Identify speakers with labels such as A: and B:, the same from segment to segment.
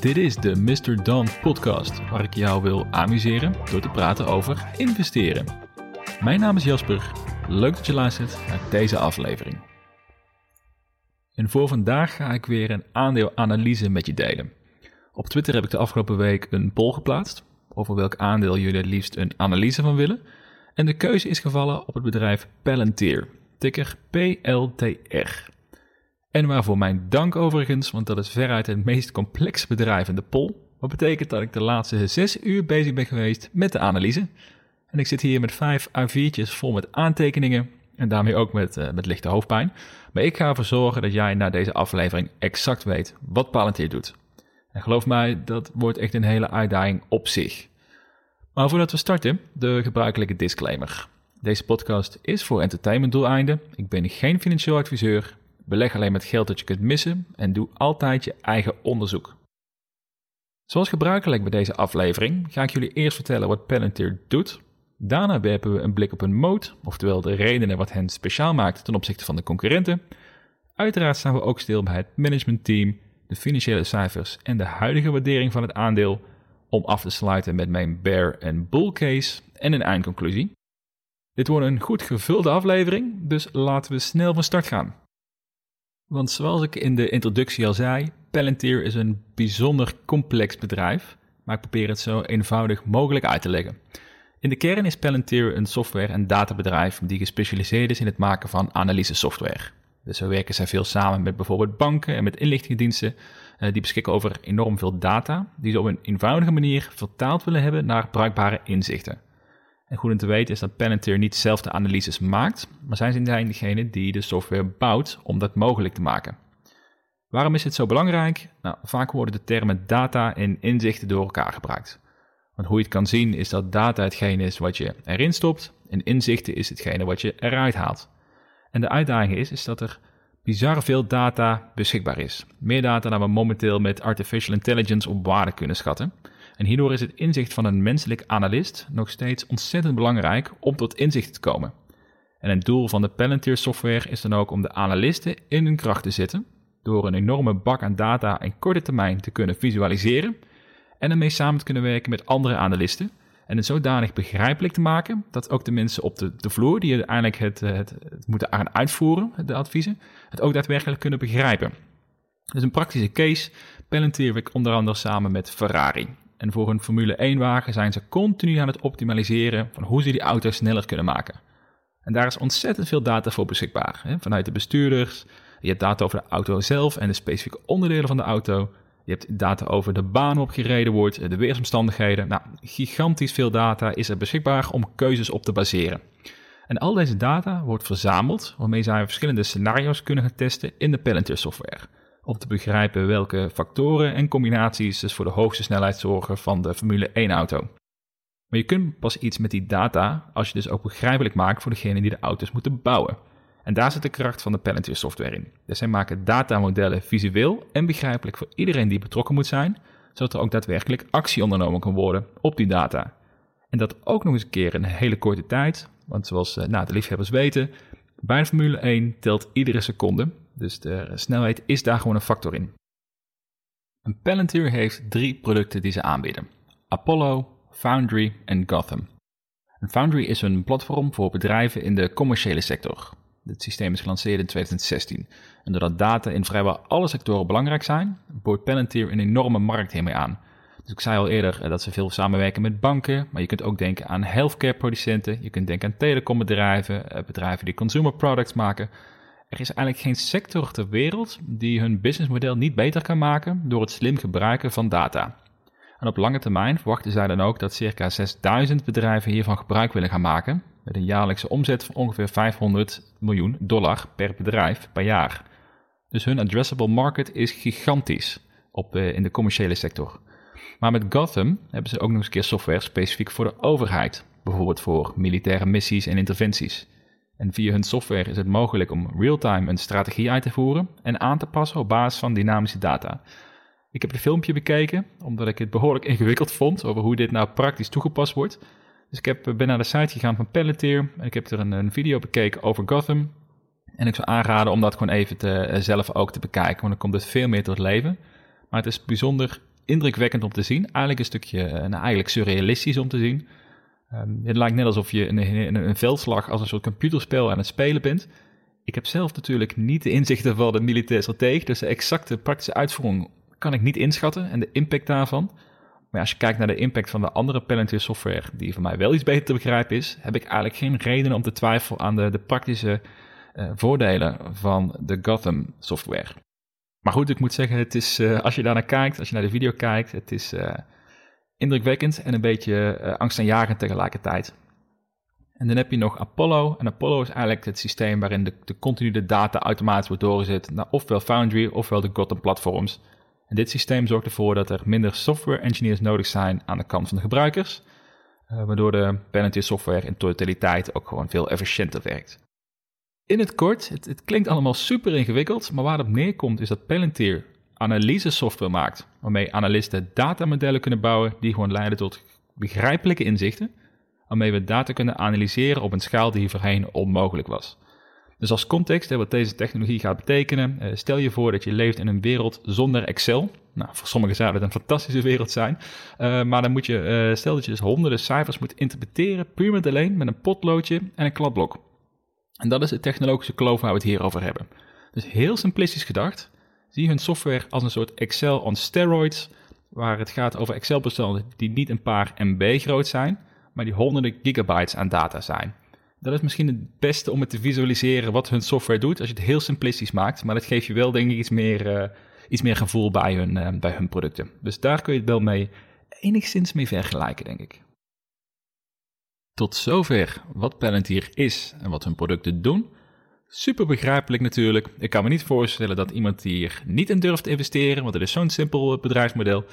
A: Dit is de Mr. Don podcast, waar ik jou wil amuseren door te praten over investeren. Mijn naam is Jasper, leuk dat je luistert naar deze aflevering. En voor vandaag ga ik weer een aandeelanalyse met je delen. Op Twitter heb ik de afgelopen week een poll geplaatst over welk aandeel jullie het liefst een analyse van willen. En de keuze is gevallen op het bedrijf Palantir, ticker PLTR. En waarvoor mijn dank overigens, want dat is veruit het meest complexe bedrijf in de poll. Wat betekent dat ik de laatste zes uur bezig ben geweest met de analyse. En ik zit hier met vijf A4'tjes vol met aantekeningen en daarmee ook met, uh, met lichte hoofdpijn. Maar ik ga ervoor zorgen dat jij na deze aflevering exact weet wat Palantir doet. En geloof mij, dat wordt echt een hele uitdaging op zich. Maar voordat we starten, de gebruikelijke disclaimer. Deze podcast is voor entertainmentdoeleinden. Ik ben geen financieel adviseur. Beleg alleen met geld dat je kunt missen en doe altijd je eigen onderzoek. Zoals gebruikelijk bij deze aflevering ga ik jullie eerst vertellen wat Palantir doet. Daarna werpen we een blik op hun moot, oftewel de redenen wat hen speciaal maakt ten opzichte van de concurrenten. Uiteraard staan we ook stil bij het managementteam, de financiële cijfers en de huidige waardering van het aandeel, om af te sluiten met mijn bear en bull case en een eindconclusie. Dit wordt een goed gevulde aflevering, dus laten we snel van start gaan. Want zoals ik in de introductie al zei, Palantir is een bijzonder complex bedrijf, maar ik probeer het zo eenvoudig mogelijk uit te leggen. In de kern is Palantir een software- en databedrijf die gespecialiseerd is in het maken van analyse-software. Dus zo werken zij veel samen met bijvoorbeeld banken en met inlichtingendiensten uh, die beschikken over enorm veel data, die ze op een eenvoudige manier vertaald willen hebben naar bruikbare inzichten. En goed om te weten is dat Palantir niet zelf de analyses maakt, maar zij zijn degene die de software bouwt om dat mogelijk te maken. Waarom is het zo belangrijk? Nou, vaak worden de termen data en inzichten door elkaar gebruikt. Want hoe je het kan zien is dat data hetgene is wat je erin stopt en inzichten is hetgene wat je eruit haalt. En de uitdaging is, is dat er bizar veel data beschikbaar is. Meer data dan we momenteel met artificial intelligence op waarde kunnen schatten. En hierdoor is het inzicht van een menselijk analist nog steeds ontzettend belangrijk om tot inzicht te komen. En het doel van de Palantir software is dan ook om de analisten in hun kracht te zetten, door een enorme bak aan data in korte termijn te kunnen visualiseren en ermee samen te kunnen werken met andere analisten en het zodanig begrijpelijk te maken dat ook de mensen op de, de vloer, die uiteindelijk het, het, het moeten gaan uitvoeren, de adviezen, het ook daadwerkelijk kunnen begrijpen. Dus een praktische case, Palantir werkt onder andere samen met Ferrari. En voor een Formule 1-wagen zijn ze continu aan het optimaliseren van hoe ze die auto sneller kunnen maken. En daar is ontzettend veel data voor beschikbaar. Hè? Vanuit de bestuurders, je hebt data over de auto zelf en de specifieke onderdelen van de auto. Je hebt data over de baan waarop gereden wordt, de weersomstandigheden. Nou, gigantisch veel data is er beschikbaar om keuzes op te baseren. En al deze data wordt verzameld, waarmee zij verschillende scenario's kunnen gaan testen in de Palantir software om te begrijpen welke factoren en combinaties dus voor de hoogste snelheid zorgen van de Formule 1-auto. Maar je kunt pas iets met die data als je dus ook begrijpelijk maakt voor degene die de auto's moeten bouwen. En daar zit de kracht van de Palantir software in. Dus zij maken datamodellen visueel en begrijpelijk voor iedereen die betrokken moet zijn, zodat er ook daadwerkelijk actie ondernomen kan worden op die data. En dat ook nog eens een keer in een hele korte tijd, want zoals eh, nou, de liefhebbers weten, bij Formule 1 telt iedere seconde. Dus de snelheid is daar gewoon een factor in. Een Palantir heeft drie producten die ze aanbieden: Apollo, Foundry en Gotham. Een Foundry is een platform voor bedrijven in de commerciële sector. Dit systeem is gelanceerd in 2016. En doordat data in vrijwel alle sectoren belangrijk zijn, boort Palantir een enorme markt hiermee aan. Dus ik zei al eerder dat ze veel samenwerken met banken, maar je kunt ook denken aan healthcare producenten, je kunt denken aan telecombedrijven, eh, bedrijven die consumer products maken. Er is eigenlijk geen sector ter wereld die hun businessmodel niet beter kan maken door het slim gebruiken van data. En op lange termijn verwachten zij dan ook dat circa 6000 bedrijven hiervan gebruik willen gaan maken, met een jaarlijkse omzet van ongeveer 500 miljoen dollar per bedrijf per jaar. Dus hun addressable market is gigantisch op, in de commerciële sector. Maar met Gotham hebben ze ook nog eens een keer software specifiek voor de overheid, bijvoorbeeld voor militaire missies en interventies. En via hun software is het mogelijk om real-time een strategie uit te voeren en aan te passen op basis van dynamische data. Ik heb een filmpje bekeken, omdat ik het behoorlijk ingewikkeld vond over hoe dit nou praktisch toegepast wordt. Dus ik heb, ben naar de site gegaan van Palantir en ik heb er een, video bekeken over Gotham. En ik zou aanraden om dat gewoon even eh, zelf ook te bekijken, want dan komt het veel meer tot leven. Maar het is bijzonder indrukwekkend om te zien. Eigenlijk een stukje, nou, eigenlijk surrealistisch om te zien. Um, het lijkt net alsof je een, een, veldslag als een soort computerspel aan het spelen bent. Ik heb zelf natuurlijk niet de inzichten van de militair stratege, dus de exacte praktische uitvoering kan ik niet inschatten en de impact daarvan. Maar als je kijkt naar de impact van de andere Palantir software, die voor mij wel iets beter te begrijpen is, heb ik eigenlijk geen reden om te twijfelen aan de, praktische uh, voordelen van de Gotham software. Maar goed, ik moet zeggen, het is, uh, als je daarnaar kijkt, als je naar de video kijkt, het is uh, indrukwekkend en een beetje angstaanjagend tegelijkertijd. En dan heb je nog Apollo. En Apollo is eigenlijk het systeem waarin de, de continue data automatisch wordt doorgezet naar ofwel Foundry ofwel de Gotham platforms. En dit systeem zorgt ervoor dat er minder software engineers nodig zijn aan de kant van de gebruikers, uh, waardoor de Palantir software in totaliteit ook gewoon veel efficiënter werkt. In het kort, het, het klinkt allemaal super ingewikkeld, maar waar het op neerkomt is dat Palantir analyse software maakt, waarmee analisten datamodellen kunnen bouwen die gewoon leiden tot begrijpelijke inzichten, waarmee we data kunnen analyseren op een schaal die voorheen onmogelijk was. Dus als context, hè, wat deze technologie gaat betekenen, eh, stel je voor dat je leeft in een wereld zonder Excel. Nou, voor sommigen zou dat een fantastische wereld zijn. Uh, maar dan moet je, uh, stel dat je dus honderden cijfers moet interpreteren, puur met alleen met een potloodje en een kladblok. En dat is de technologische kloof waar we het hier over hebben. Dus heel simplistisch gedacht, zie hun software als een soort Excel on steroids, waar het gaat over Excel-bestanden die niet een paar MB groot zijn, maar die honderden gigabytes aan data zijn. Dat is misschien het beste om het te visualiseren wat hun software doet, als je het heel simplistisch maakt. Maar dat geeft je wel, denk ik, iets meer, uh, iets meer gevoel bij hun, uh, bij hun producten. Dus daar kun je het wel mee enigszins mee vergelijken, denk ik. Tot zover wat Palantir is en wat hun producten doen. Super begrijpelijk natuurlijk. Ik kan me niet voorstellen dat iemand hier niet in durft te investeren, want het is zo'n simpel bedrijfsmodel.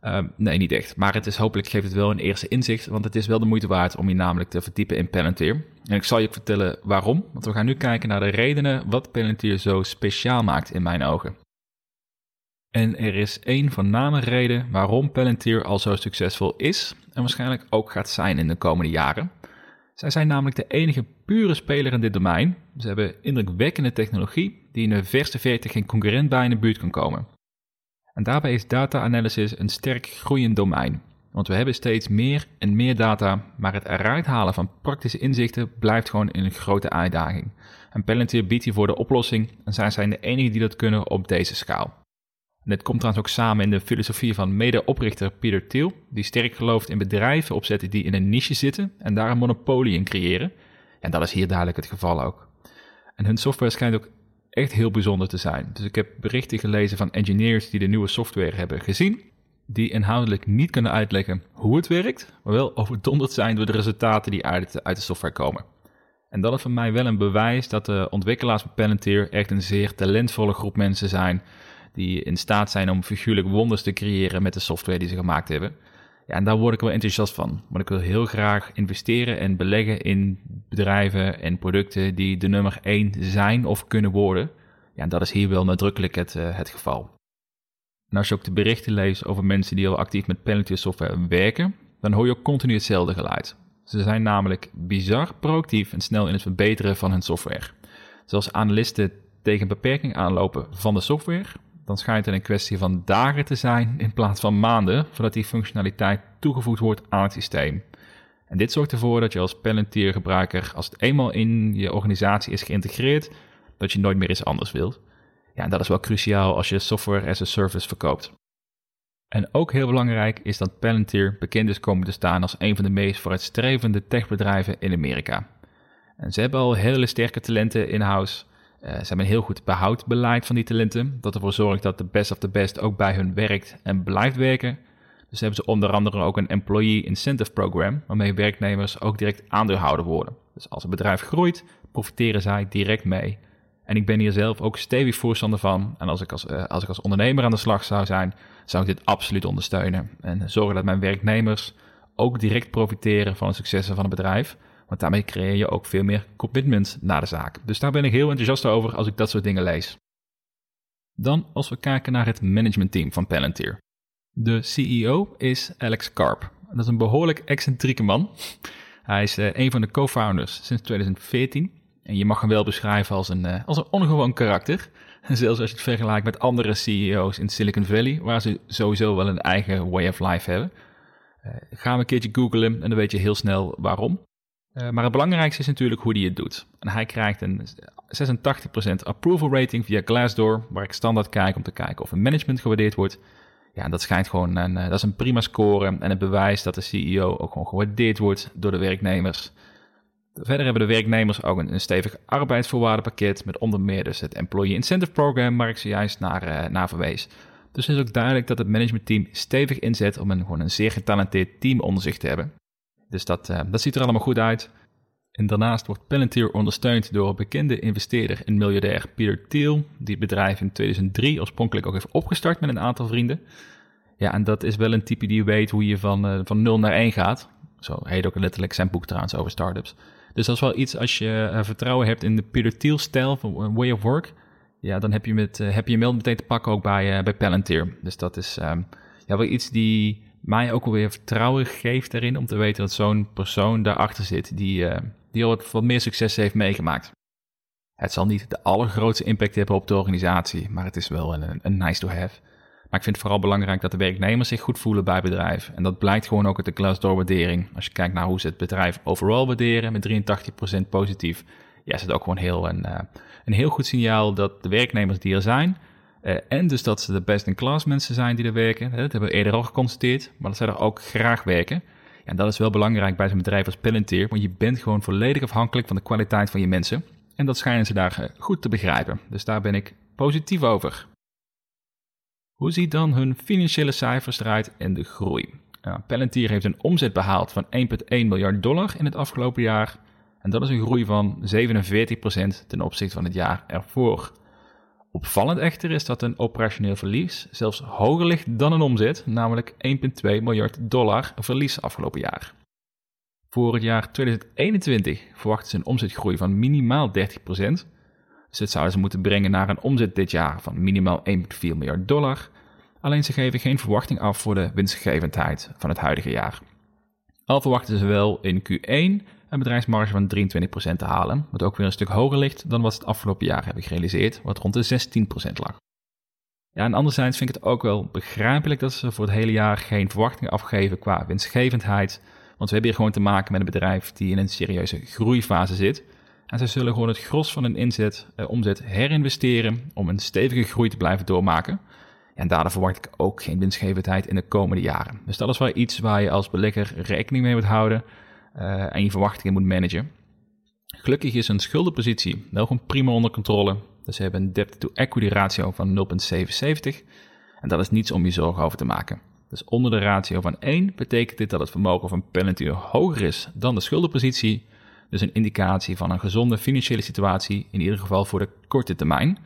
A: Ehm, nee, niet echt. Maar het is hopelijk geeft het wel een eerste inzicht, want het is wel de moeite waard om je namelijk te verdiepen in Palantir. En ik zal je vertellen waarom, want we gaan nu kijken naar de redenen wat Palantir zo speciaal maakt in mijn ogen. En er is één voorname reden waarom Palantir al zo succesvol is en waarschijnlijk ook gaat zijn in de komende jaren. Zij zijn namelijk de enige pure speler in dit domein. Ze hebben indrukwekkende technologie die in de verste verte geen concurrent bij in de buurt kan komen. En daarbij is data analysis een sterk groeiend domein. Want we hebben steeds meer en meer data, maar het eruit halen van praktische inzichten blijft gewoon een grote uitdaging. En Palantir biedt hiervoor de oplossing en zij zijn de enigen die dat kunnen op deze schaal. En komt trouwens ook samen in de filosofie van mede-oprichter Peter Thiel, die sterk gelooft in bedrijven opzetten die in een niche zitten en daar een monopolie in creëren. En dat is hier duidelijk het geval ook. En hun software schijnt ook echt heel bijzonder te zijn. Dus ik heb berichten gelezen van engineers die de nieuwe software hebben gezien, die inhoudelijk niet kunnen uitleggen hoe het werkt, maar wel overdonderd zijn door de resultaten die uit, uit de software komen. En dat is voor mij wel een bewijs dat de ontwikkelaars van Palantir echt een zeer talentvolle groep mensen zijn, die in staat zijn om figuurlijk wonders te creëren met de software die ze gemaakt hebben. Ja, en daar word ik wel enthousiast van. Want ik wil heel graag investeren en beleggen in bedrijven en producten die de nummer 1 zijn of kunnen worden. Ja, en dat is hier wel nadrukkelijk het, uh, het geval. Als je ook de berichten leest over mensen die al actief met Palantir software werken, dan hoor je ook continu hetzelfde geluid. Ze zijn namelijk bizar proactief en snel in het verbeteren van hun software. Zoals analisten tegen beperking aanlopen van de software, dan schijnt het een kwestie van dagen te zijn in plaats van maanden voordat die functionaliteit toegevoegd wordt aan het systeem. En dit zorgt ervoor dat je als Palantir gebruiker, als het eenmaal in je organisatie is geïntegreerd, dat je nooit meer iets anders wilt. Ja, en dat is wel cruciaal als je software as a service verkoopt. En ook heel belangrijk is dat Palantir bekend is komen te staan als een van de meest vooruitstrevende techbedrijven in Amerika. En ze hebben al hele sterke talenten in-house ze hebben een heel goed behoudbeleid van die talenten, dat ervoor zorgt dat de best of the best ook bij hun werkt en blijft werken. Dus hebben ze onder andere ook een Employee Incentive Program, waarmee werknemers ook direct aandeelhouder worden. Dus als een bedrijf groeit, profiteren zij direct mee. En ik ben hier zelf ook stevig voorstander van. En als ik als, uh, als ik als ondernemer aan de slag zou zijn, zou ik dit absoluut ondersteunen. En zorgen dat mijn werknemers ook direct profiteren van de successen van het bedrijf. Want daarmee creëer je ook veel meer commitment naar de zaak. Dus daar ben ik heel enthousiast over als ik dat soort dingen lees. Dan als we kijken naar het managementteam van Palantir. De CEO is Alex Karp. Dat is een behoorlijk excentrieke man. Hij is uh, een van de co-founders sinds 2014. En je mag hem wel beschrijven als een, uh, als een ongewoon karakter. Zelfs als je het vergelijkt met andere CEO's in Silicon Valley, waar ze sowieso wel een eigen way of life hebben. Uh, ga een keertje googlen en dan weet je heel snel waarom. Uh, maar het belangrijkste is natuurlijk hoe hij het doet. En hij krijgt een 86% approval rating via Glassdoor, waar ik standaard kijk om te kijken of een management gewaardeerd wordt. Ja, dat schijnt gewoon een, dat is een prima score en het bewijs dat de CEO ook gewoon gewaardeerd wordt door de werknemers. Verder hebben de werknemers ook een, stevig arbeidsvoorwaardenpakket met onder meer dus het Employee Incentive Program waar ik zojuist naar, uh, naar verwees. Dus het is ook duidelijk dat het managementteam stevig inzet om een, gewoon een zeer getalenteerd team onder zich te hebben. Dus dat, uh, dat ziet er allemaal goed uit. En daarnaast wordt Palantir ondersteund door een bekende investeerder en miljardair Peter Thiel, die het bedrijf in 2003 oorspronkelijk ook heeft opgestart met een aantal vrienden. Ja, en dat is wel een type die weet hoe je van, uh, van 0 naar 1 gaat. Zo heet ook letterlijk zijn boek trouwens over startups. Dus dat is wel iets als je uh, vertrouwen hebt in de Peter Thiel-stijl van way of work. Ja, dan heb je, met, heb je mail meteen te pakken ook bij, bij Palantir. Dus dat is um, ja, wel iets die mij ook alweer vertrouwen geeft erin om te weten dat zo'n persoon daarachter zit die, die al wat, meer succes heeft meegemaakt. Het zal niet de allergrootste impact hebben op de organisatie, maar het is wel een, een nice to have. Maar ik vind het vooral belangrijk dat de werknemers zich goed voelen bij het bedrijf. En dat blijkt gewoon ook uit de Glassdoor-waardering. Als je kijkt naar hoe ze het bedrijf overal waarderen, met 83% positief, ja, is het ook gewoon heel een, uh, een heel goed signaal dat de werknemers die er zijn, uh, en dus dat ze de best-in-class mensen zijn die er werken, dat hebben we eerder al geconstateerd, maar dat zij er ook graag werken. En dat is wel belangrijk bij zo'n bedrijf als Palantir, want je bent gewoon volledig afhankelijk van de kwaliteit van je mensen. En dat schijnen ze daar uh, goed te begrijpen. Dus daar ben ik positief over. Hoe ziet dan hun financiële cijfers eruit en de groei? Nou, Palantir heeft een omzet behaald van 1,1 miljard dollar in het afgelopen jaar. En dat is een groei van 47% ten opzichte van het jaar ervoor. Opvallend echter is dat een operationeel verlies zelfs hoger ligt dan een omzet, namelijk 1,2 miljard dollar verlies afgelopen jaar. Voor het jaar 2021 verwachten ze een omzetgroei van minimaal 30%, dus zouden ze moeten brengen naar een omzet dit jaar van minimaal 1,4 miljard dollar. Alleen ze geven geen verwachting af voor de winstgevendheid van het huidige jaar. Al verwachten ze wel in Q1 een bedrijfsmarge van 23% te halen, wat ook weer een stuk hoger ligt dan wat ze het afgelopen jaar hebben gerealiseerd, wat rond de 16% lag. Ja, en anderzijds vind ik het ook wel begrijpelijk dat ze voor het hele jaar geen verwachtingen afgeven qua winstgevendheid, want we hebben hier gewoon te maken met een bedrijf die in een serieuze groeifase zit en zij zullen gewoon het gros van hun inzet, eh, omzet herinvesteren om een stevige groei te blijven doormaken. En daardoor verwacht ik ook geen winstgevendheid in de komende jaren. Dus dat is wel iets waar je als belegger rekening mee moet houden uh, en je verwachtingen moet managen. Gelukkig is een schuldenpositie wel gewoon prima onder controle. Dus ze hebben een debt-to-equity ratio van 0,77. En dat is niets om je zorgen over te maken. Dus onder de ratio van 1 betekent dit dat het vermogen van Palantir hoger is dan de schuldenpositie dus een indicatie van een gezonde financiële situatie, in ieder geval voor de korte termijn.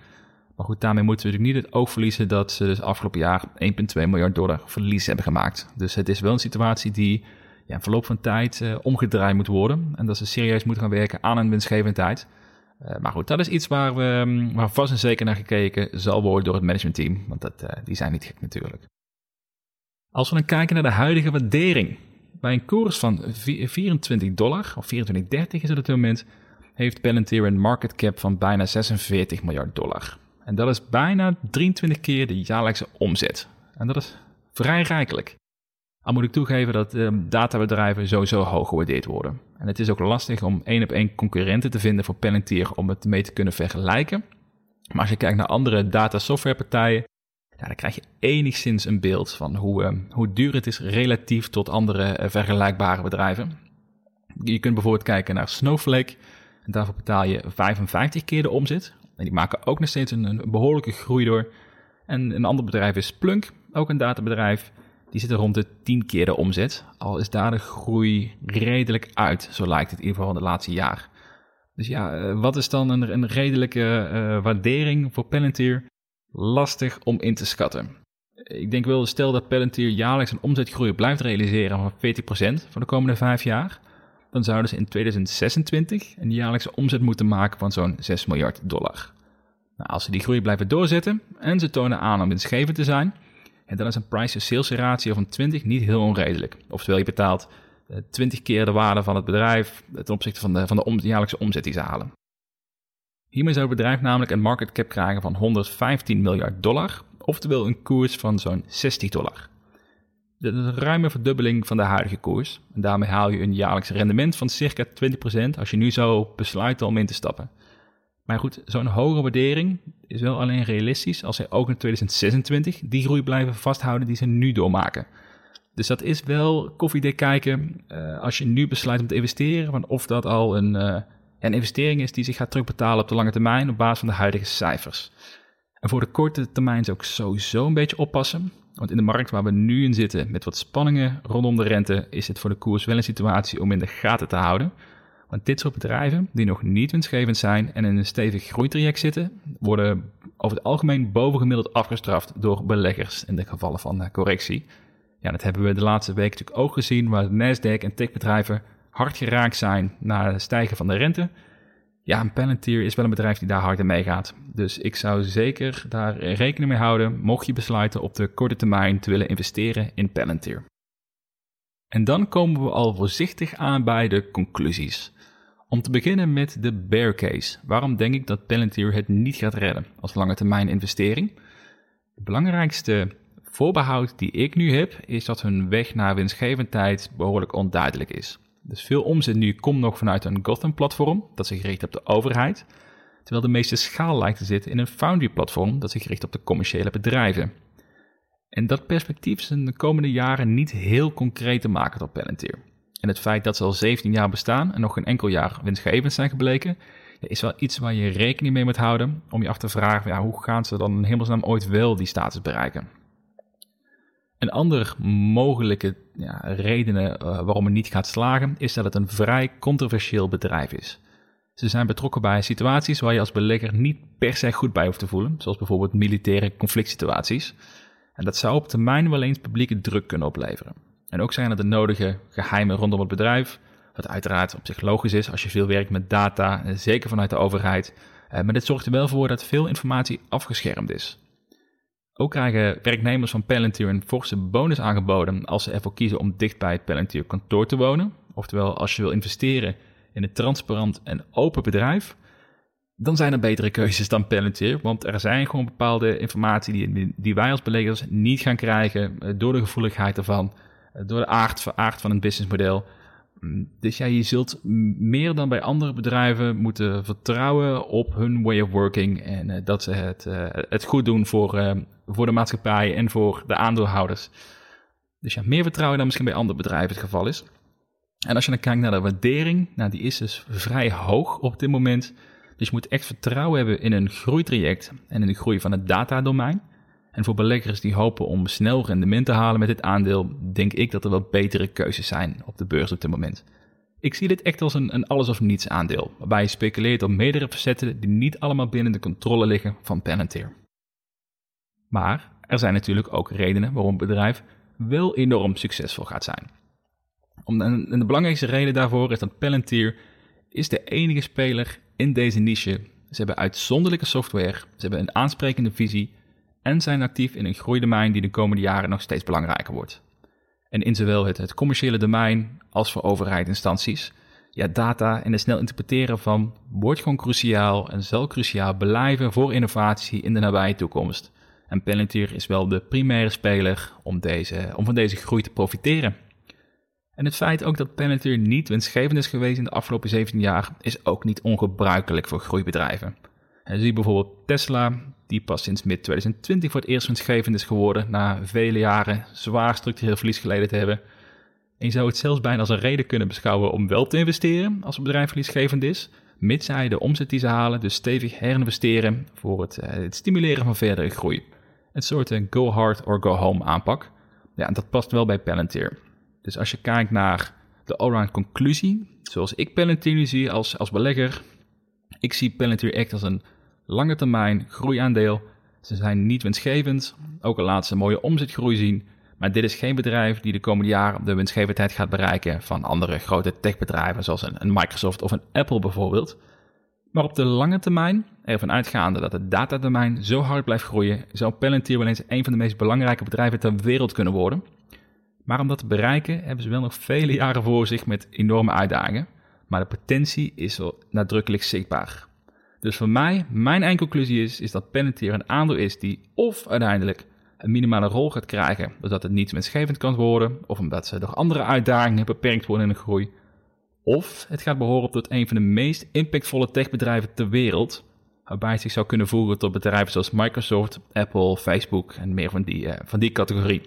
A: Maar goed, daarmee moeten we natuurlijk niet het oog verliezen dat ze dus afgelopen jaar 1,2 miljard dollar verlies hebben gemaakt. Dus het is wel een situatie die ja, in verloop van tijd uh, omgedraaid moet worden. En dat ze serieus moeten gaan werken aan een winstgevendheid. Uh, maar goed, dat is iets waar, we, mm, waar vast en zeker naar gekeken zal worden door het managementteam. Want dat, uh, die zijn niet gek natuurlijk. Als we dan kijken naar de huidige waardering bij een koers van 24 dollar, of 24,30 is het op dit moment, heeft Palantir een market cap van bijna 46 miljard dollar. En dat is bijna 23 keer de jaarlijkse omzet. En dat is vrij rijkelijk. Al moet ik toegeven dat eh, databedrijven sowieso hoog gewaardeerd worden. En het is ook lastig om één op één concurrenten te vinden voor Palantir om het mee te kunnen vergelijken. Maar als je kijkt naar andere data softwarepartijen, ja, dan krijg je enigszins een beeld van hoe, uh, hoe duur het is relatief tot andere uh, vergelijkbare bedrijven. Je kunt bijvoorbeeld kijken naar Snowflake. En daarvoor betaal je 55 keer de omzet. En die maken ook nog steeds een, behoorlijke groei door. En een ander bedrijf is Splunk, ook een databedrijf. Die zitten rond de 10 keer de omzet. Al is daar de groei redelijk uit, zo lijkt het in ieder geval in de laatste jaar. Dus ja, uh, wat is dan een, een redelijke waardering voor Palantir? lastig om in te schatten. Ik denk wel, stel dat Palantir jaarlijks een omzetgroei blijft realiseren van 40% voor de komende vijf jaar, dan zouden ze in 2026 een jaarlijkse omzet moeten maken van zo'n 6 miljard dollar. Nou, als ze die groei blijven doorzetten en ze tonen aan om winstgevend te zijn, en dan is een price-to-sales ratio van 20 niet heel onredelijk. Oftewel, je betaalt 20 eh, keer de waarde van het bedrijf ten opzichte van de, van de jaarlijkse omzet die ze halen. Hiermee zou het bedrijf namelijk een market cap krijgen van 115 miljard dollar, oftewel een koers van zo'n 60 dollar. Dat is een ruime verdubbeling van de huidige koers. En daarmee haal je een jaarlijks rendement van circa 20% als je nu zou besluiten om in te stappen. Maar goed, zo'n hoge waardering is wel alleen realistisch als zij ook in 2026 die groei blijven vasthouden die ze nu doormaken. Dus dat is wel koffiedik kijken uh, als je nu besluit om te investeren, van of dat al een, uh, een investering is die zich gaat terugbetalen op de lange termijn op basis van de huidige cijfers. En voor de korte termijn zou ik sowieso een beetje oppassen. Want in de markt waar we nu in zitten, met wat spanningen rondom de rente, is het voor de koers wel een situatie om in de gaten te houden. Want dit soort bedrijven, die nog niet winstgevend zijn en in een stevig groeitraject zitten, worden over het algemeen bovengemiddeld afgestraft door beleggers in de gevallen van correctie. Ja, dat hebben we de laatste week natuurlijk ook gezien, waar Nasdaq en techbedrijven hard geraakt zijn na het stijgen van de rente. Ja, een Palantir is wel een bedrijf die daar hard in meegaat. Dus ik zou zeker daar rekening mee houden, mocht je besluiten op de korte termijn te willen investeren in Palantir. En dan komen we al voorzichtig aan bij de conclusies. Om te beginnen met de bear case. Waarom denk ik dat Palantir het niet gaat redden als lange termijn investering? Het belangrijkste voorbehoud die ik nu heb, is dat hun weg naar winstgevendheid behoorlijk onduidelijk is. Dus veel omzet nu komt nog vanuit een Gotham-platform, dat zich richt op de overheid, terwijl de meeste schaal lijkt te zitten in een Foundry-platform, dat zich richt op de commerciële bedrijven. En dat perspectief is in de komende jaren niet heel concreet te maken door Palantir. En het feit dat ze al 17 jaar bestaan en nog geen enkel jaar winstgevend zijn gebleken, is wel iets waar je rekening mee moet houden om je af te vragen, ja, hoe gaan ze dan in hemelsnaam ooit wel die status bereiken? Een andere mogelijke ja, redenen uh, waarom het niet gaat slagen, is dat het een vrij controversieel bedrijf is. Ze zijn betrokken bij situaties waar je als belegger niet per se goed bij hoeft te voelen, zoals bijvoorbeeld militaire conflict situaties. En dat zou op termijn wel eens publieke druk kunnen opleveren. En ook zijn er de nodige geheimen rondom het bedrijf, wat uiteraard op zich logisch is als je veel werkt met data, zeker vanuit de overheid. Eh, maar dit zorgt er wel voor dat veel informatie afgeschermd is. Ook krijgen werknemers van Palantir een forse bonus aangeboden als ze ervoor kiezen om dicht bij het Palantir kantoor te wonen. Oftewel, als je wil investeren in een transparant en open bedrijf, dan zijn er betere keuzes dan Palantir. Want er zijn gewoon bepaalde informatie die, die wij als beleggers niet gaan krijgen eh, door de gevoeligheid ervan, door de aard, aard van het businessmodel. Mm, dus ja, je zult meer dan bij andere bedrijven moeten vertrouwen op hun way of working en uh, dat ze het, uh, het goed doen voor, voor de maatschappij en voor de aandeelhouders. Dus ja, meer vertrouwen dan misschien bij andere bedrijven het geval is. En als je dan kijkt naar de waardering, nou, die is dus vrij hoog op dit moment. Dus je moet echt vertrouwen hebben in een groeitraject en in de groei van het datadomein. En voor beleggers die hopen om snel rendement te halen met dit aandeel, denk ik dat er wel betere keuzes zijn op de beurs op dit moment. Ik zie dit echt als een, een alles of niets aandeel, waarbij je speculeert op meerdere facetten die niet allemaal binnen de controle liggen van Palantir. Maar er zijn natuurlijk ook redenen waarom het bedrijf wel enorm succesvol gaat zijn. Om, en de belangrijkste reden daarvoor is dat Palantir is de enige speler in deze niche. Ze hebben uitzonderlijke software, ze hebben een aansprekende visie en zijn actief in een groeidomein die de komende jaren nog steeds belangrijker wordt. En in zowel het, commerciële domein als voor overheidsinstanties, ja, data en het snel interpreteren van wordt gewoon cruciaal en zal cruciaal blijven voor innovatie in de nabije toekomst. En Palantir is wel de primaire speler om, deze, om van deze groei te profiteren. En het feit ook dat Palantir niet winstgevend is geweest in de afgelopen 17 jaar is ook niet ongebruikelijk voor groeibedrijven. En zie bijvoorbeeld Tesla, die pas sinds mid-2020 voor het eerst winstgevend is geworden na vele jaren zwaar structureel verlies geleden te hebben. En je zou het zelfs bijna als een reden kunnen beschouwen om wel te investeren als een bedrijf verliesgevend is, mits zij de omzet die ze halen dus stevig herinvesteren voor het, eh, het stimuleren van verdere groei. Een soort eh, go hard or go home aanpak. Ja, en dat past wel bij Palantir. Dus als je kijkt naar de allround conclusie, zoals ik Palantir nu zie als, als belegger, ik zie Palantir echt als een lange termijn groeiaandeel. Ze zijn niet winstgevend, ook al laten ze mooie omzetgroei zien. Maar dit is geen bedrijf die de komende jaren de winstgevendheid gaat bereiken van andere grote techbedrijven zoals een Microsoft of een Apple bijvoorbeeld. Maar op de lange termijn, ervan uitgaande dat het datadomein zo hard blijft groeien, zou Palantir wel eens een van de meest belangrijke bedrijven ter wereld kunnen worden. Maar om dat te bereiken hebben ze wel nog vele jaren voor zich met enorme uitdagingen. Maar de potentie is wel nadrukkelijk zichtbaar. Dus voor mij, mijn eindconclusie is, is dat Palantir een aandeel is die of uiteindelijk een minimale rol gaat krijgen, doordat het niet winstgevend kan worden, of omdat ze door andere uitdagingen beperkt worden in de groei, of het gaat behoren tot een van de meest impactvolle techbedrijven ter wereld, waarbij het zich zou kunnen voegen tot bedrijven zoals Microsoft, Apple, Facebook en meer van die, uh, van die categorie.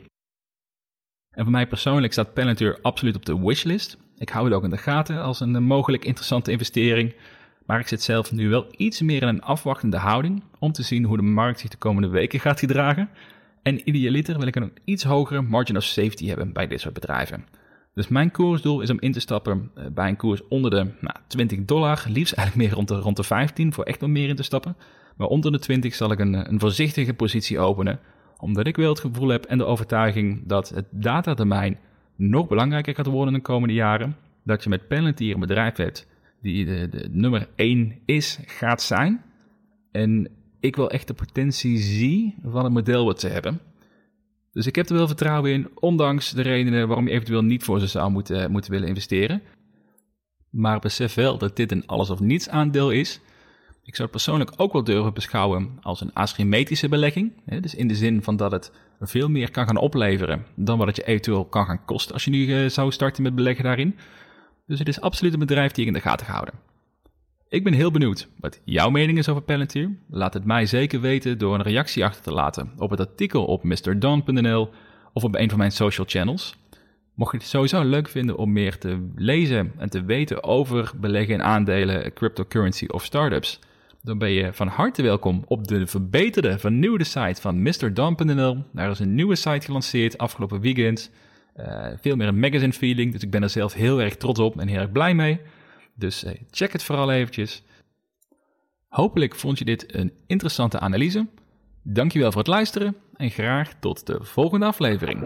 A: En voor mij persoonlijk staat Palantir absoluut op de wishlist. Ik hou het ook in de gaten als een mogelijk interessante investering. Maar ik zit zelf nu wel iets meer in een afwachtende houding om te zien hoe de markt zich de komende weken gaat gedragen. En idealiter wil ik een iets hogere margin of safety hebben bij dit soort bedrijven. Dus mijn koersdoel is om in te stappen eh, bij een koers onder de nou, 20 dollar. Liefst eigenlijk meer rond de, rond de 15 voor echt nog meer in te stappen. Maar onder de 20 zal ik een, een voorzichtige positie openen. Omdat ik wel het gevoel heb en de overtuiging dat het datatermijn nog belangrijker gaat worden in de komende jaren. Dat je met Palantir een bedrijf hebt die de, nummer 1 is, gaat zijn. En ik wel echt de potentie zie van een model wat te hebben. Dus ik heb er wel vertrouwen in, ondanks de redenen waarom je eventueel niet voor ze zou moeten, moeten willen investeren. Maar besef wel dat dit een alles of niets aandeel is. Ik zou het persoonlijk ook wel durven beschouwen als een asymmetrische belegging. Dus in de zin van dat het veel meer kan gaan opleveren dan wat het je eventueel kan gaan kosten als je nu eh, zou starten met beleggen daarin. Dus het is absoluut een bedrijf die ik in de gaten ga houden. Ik ben heel benieuwd wat jouw mening is over Palantir. Laat het mij zeker weten door een reactie achter te laten op het artikel op mrdon.nl of op een van mijn social channels. Mocht je het sowieso leuk vinden om meer te lezen en te weten over beleggen in aandelen, cryptocurrency of startups, dan ben je van harte welkom op de verbeterde, vernieuwde site van mrdon.nl. Daar is een nieuwe site gelanceerd afgelopen weekend. Uh, veel meer een magazine feeling, dus ik ben er zelf heel erg trots op en heel erg blij mee. Dus eh, check het vooral eventjes. Hopelijk vond je dit een interessante analyse. Dankjewel voor het luisteren en graag tot de volgende aflevering.